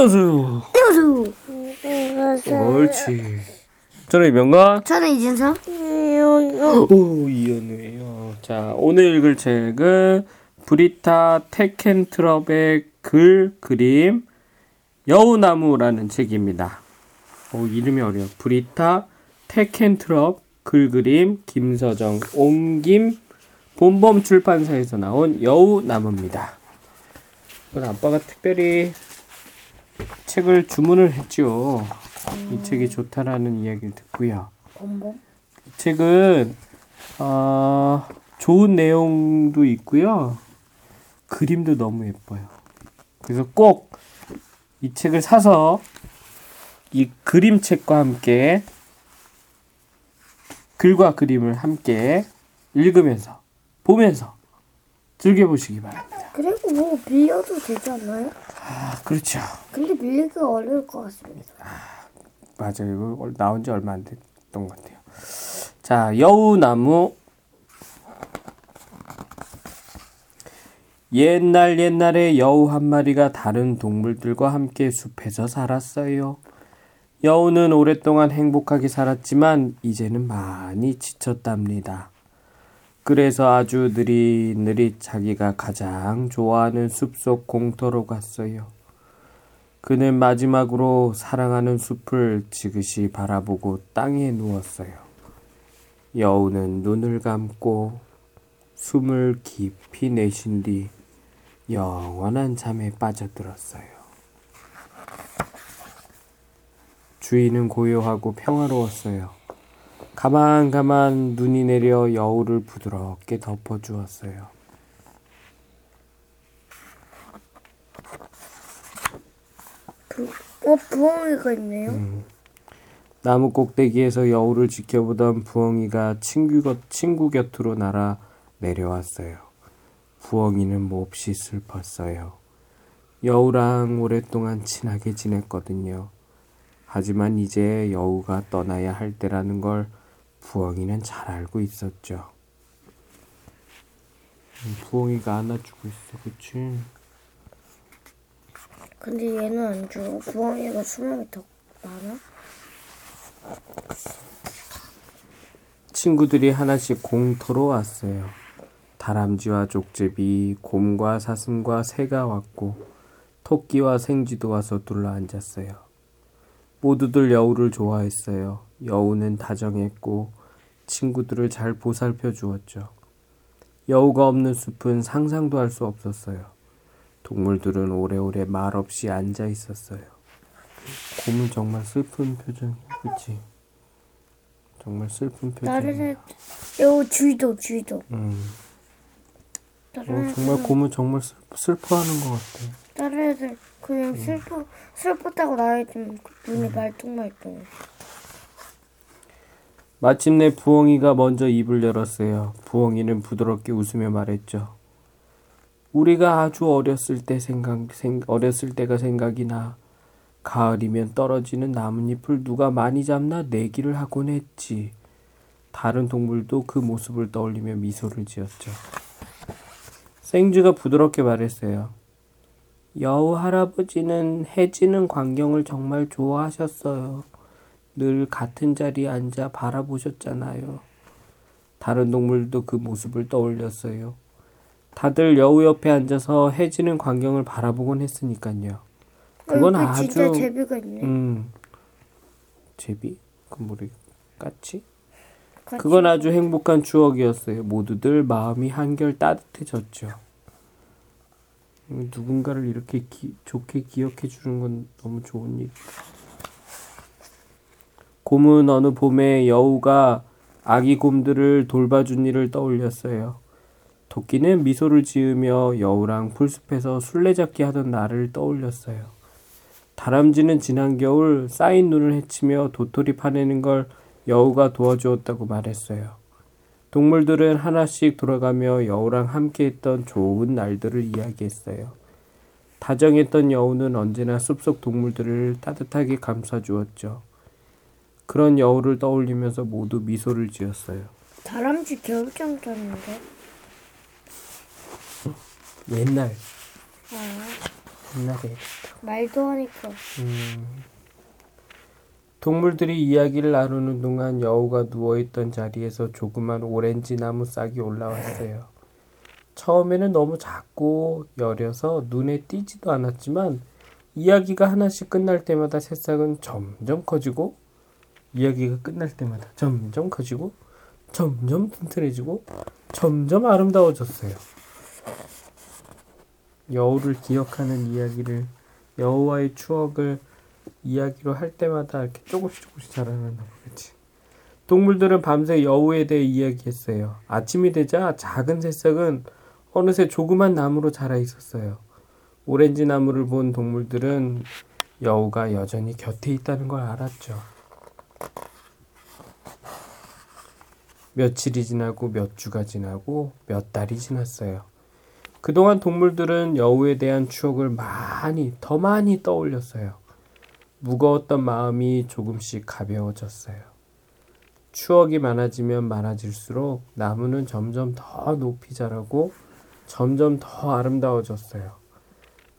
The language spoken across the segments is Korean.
안녕하세요. 띄우수. 옳지. 저는 이명가. 저는 이진성. 오 이현우예요. 자 오늘 읽을 책은 브리타 테켄트럽의 글 그림 여우나무라는 책입니다. 오 이름이 어려워. 브리타 테켄트럽 글 그림 김서정 옹김 본범 출판사에서 나온 여우나무입니다. 이건 아빠가 특별히 책을 주문을 했죠. 이 책이 좋다라는 이야기를 듣고요. 범범. 이 책은 어, 좋은 내용도 있고요. 그림도 너무 예뻐요. 그래서 꼭 이 책을 사서 이 그림책과 함께 글과 그림을 함께 읽으면서 보면서 즐겨보시기 바랍니다. 그리고 뭐 빌려도 되지 않나요? 아, 그렇죠. 근데 빌리기가 어려울 것 같습니다. 맞아요. 이거 얼- 나온 지 얼마 안 됐던 것 같아요. 자, 여우나무. 옛날 옛날에 여우 한 마리가 다른 동물들과 함께 숲에서 살았어요. 여우는 오랫동안 행복하게 살았지만 이제는 많이 지쳤답니다. 그래서 아주 느릿느릿 자기가 가장 좋아하는 숲속 공터로 갔어요. 그는 마지막으로 사랑하는 숲을 지그시 바라보고 땅에 누웠어요. 여우는 눈을 감고 숨을 깊이 내쉰 뒤 영원한 잠에 빠져들었어요. 주인은 고요하고 평화로웠어요. 가만 가만 눈이 내려 여우를 부드럽게 덮어주었어요. 그, 어, 부엉이가 있네요. 음. 나무 꼭대기에서 여우를 지켜보던 부엉이가 친구, 곁, 친구 곁으로 날아 내려왔어요. 부엉이는 몹시 슬펐어요. 여우랑 오랫동안 친하게 지냈거든요. 하지만 이제 여우가 떠나야 할 때라는 걸 부엉이는 잘 알고 있었죠. 음, 부엉이가 안아주고 있어, 그치? 근데 얘는 안 죽어. 부엉이가 수명이 더 많아? 친구들이 하나씩 공터로 왔어요. 다람쥐와 족제비, 곰과 사슴과 새가 왔고 토끼와 생쥐도 와서 둘러앉았어요. 모두들 여우를 좋아했어요. 여우는 다정했고 친구들을 잘 보살펴 주었죠. 여우가 없는 숲은 상상도 할 수 없었어요. 동물들은 오래오래 말 없이 앉아 있었어요. 곰은 정말 슬픈 표정이야, 그치? 정말 슬픈 표정이야. 애, 요 주의도, 주의도. 음. 어, 애, 정말 곰은 정말 슬, 슬퍼 하는 것 같아. 다른 애들 그냥 슬퍼, 슬펐다고 나야지 눈이 말똥말똥. 마침내 부엉이가 먼저 입을 열었어요. 부엉이는 부드럽게 웃으며 말했죠. 우리가 아주 어렸을 때 생각, 생, 어렸을 때가 생각이 나. 가을이면 떨어지는 나뭇잎을 누가 많이 잡나 내기를 하곤 했지. 다른 동물도 그 모습을 떠올리며 미소를 지었죠. 생쥐가 부드럽게 말했어요. 여우 할아버지는 해지는 광경을 정말 좋아하셨어요. 늘 같은 자리에 앉아 바라보셨잖아요. 다른 동물도 그 모습을 떠올렸어요. 다들 여우 옆에 앉아서 해지는 광경을 바라보곤 했으니까요. 그건 어, 그 아주 진짜 제비가 있네. 음 제비 그 모르 까치. 그건 아주 행복한 추억이었어요. 모두들 마음이 한결 따뜻해졌죠. 음, 누군가를 이렇게 기- 좋게 기억해 주는 건 너무 좋은 일. 곰은 어느 봄에 여우가 아기 곰들을 돌봐준 일을 떠올렸어요. 토끼는 미소를 지으며 여우랑 풀숲에서 술래잡기 하던 날을 떠올렸어요. 다람쥐는 지난 겨울 쌓인 눈을 헤치며 도토리 파내는 걸 여우가 도와주었다고 말했어요. 동물들은 하나씩 돌아가며 여우랑 함께했던 좋은 날들을 이야기했어요. 다정했던 여우는 언제나 숲속 동물들을 따뜻하게 감싸주었죠. 그런 여우를 떠올리면서 모두 미소를 지었어요. 다람쥐 겨울잠 잤는데. 옛날 아, 옛날에 말도 하니까. 음. 동물들이 이야기를 나누는 동안 여우가 누워있던 자리에서 조그만 오렌지 나무 싹이 올라왔어요. 처음에는 너무 작고 여려서 눈에 띄지도 않았지만 이야기가 하나씩 끝날 때마다 새싹은 점점 커지고 이야기가 끝날 때마다 점점 커지고 점점 튼튼해지고 점점 아름다워졌어요. 여우를 기억하는 이야기를 여우와의 추억을 이야기로 할 때마다 이렇게 조금씩 조금씩 자라는다 보겠지. 동물들은 밤새 여우에 대해 이야기했어요. 아침이 되자 작은 새싹은 어느새 조그만 나무로 자라 있었어요. 오렌지 나무를 본 동물들은 여우가 여전히 곁에 있다는 걸 알았죠. 며칠이 지나고 몇 주가 지나고 몇 달이 지났어요. 그동안 동물들은 여우에 대한 추억을 많이, 더 많이 떠올렸어요. 무거웠던 마음이 조금씩 가벼워졌어요. 추억이 많아지면 많아질수록 나무는 점점 더 높이 자라고 점점 더 아름다워졌어요.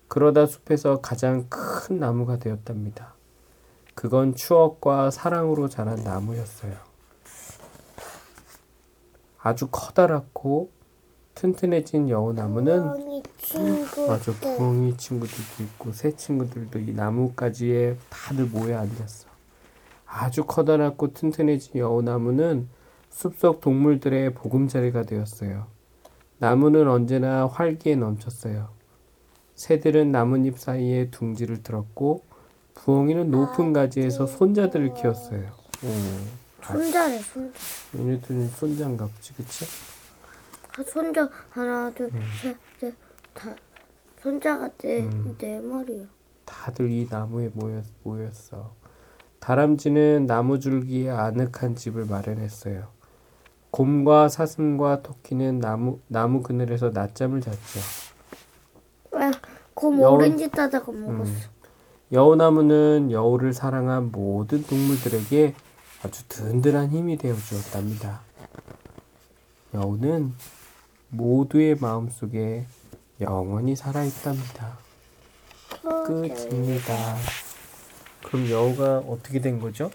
그러다 숲에서 가장 큰 나무가 되었답니다. 그건 추억과 사랑으로 자란 나무였어요. 아주 커다랗고 튼튼해진 여우나무는. 맞아 부엉이 친구들도 있고 새 친구들도 이 나무가지에 다들 모여 앉았어. 아주 커다랗고 튼튼해진 여우나무는 숲속 동물들의 보금자리가 되었어요. 나무는 언제나 활기에 넘쳤어요. 새들은 나뭇잎 사이에 둥지를 들었고 부엉이는 높은 가지에서 손자들을 키웠어요. 오, 손자래, 손자. 얘네들은 손자인가 보지, 그치? 아, 손자 하나, 둘, 음. 셋, 넷, 다. 손자가 네, 네 마리야. 다들 이 나무에 모였, 모였어. 다람쥐는 나무 줄기에 아늑한 집을 마련했어요. 곰과 사슴과 토끼는 나무, 나무 그늘에서 낮잠을 잤죠. 왜? 곰 여우- 오렌지 따다가 먹었어. 여우나무는 여우를 사랑한 모든 동물들에게 아주 든든한 힘이 되어 주었답니다. 여우는 모두의 마음속에 영원히 살아있답니다. 끝입니다. 그럼 여우가 어떻게 된 거죠?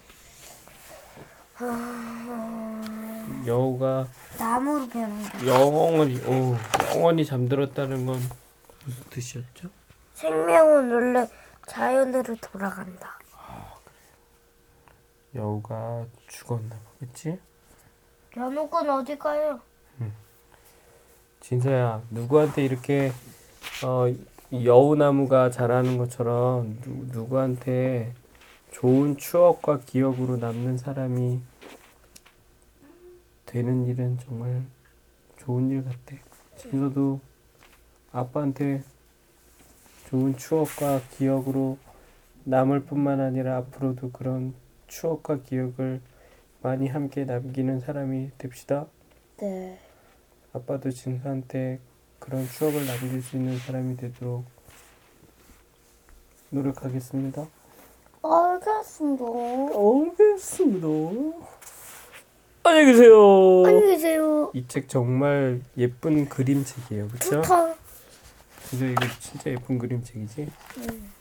여우가 나무로 변한 거. 영원히 오, 영원히 잠들었다는 건 무슨 뜻이었죠? 생명은 원래 자연으로 돌아간다. 여우가 죽었나 보겠지? 연옥은 어디 가요? 진서야 누구한테 이렇게 어, 이 여우나무가 자라는 것처럼 누, 누구한테 좋은 추억과 기억으로 남는 사람이 되는 일은 정말 좋은 일 같아. 진서도 아빠한테 좋은 추억과 기억으로 남을 뿐만 아니라 앞으로도 그런 추억과 기억을 많이 함께 남기는 사람이 됩시다. 네. 아빠도 진서한테 그런 추억을 남길 수 있는 사람이 되도록 노력하겠습니다. 알겠습니다. 알겠습니다. 안녕히 계세요. 안녕히 계세요. 이 책 정말 예쁜 그림책이에요, 그렇죠? 좋다. 진짜 이거 진짜 예쁜 그림책이지? 음.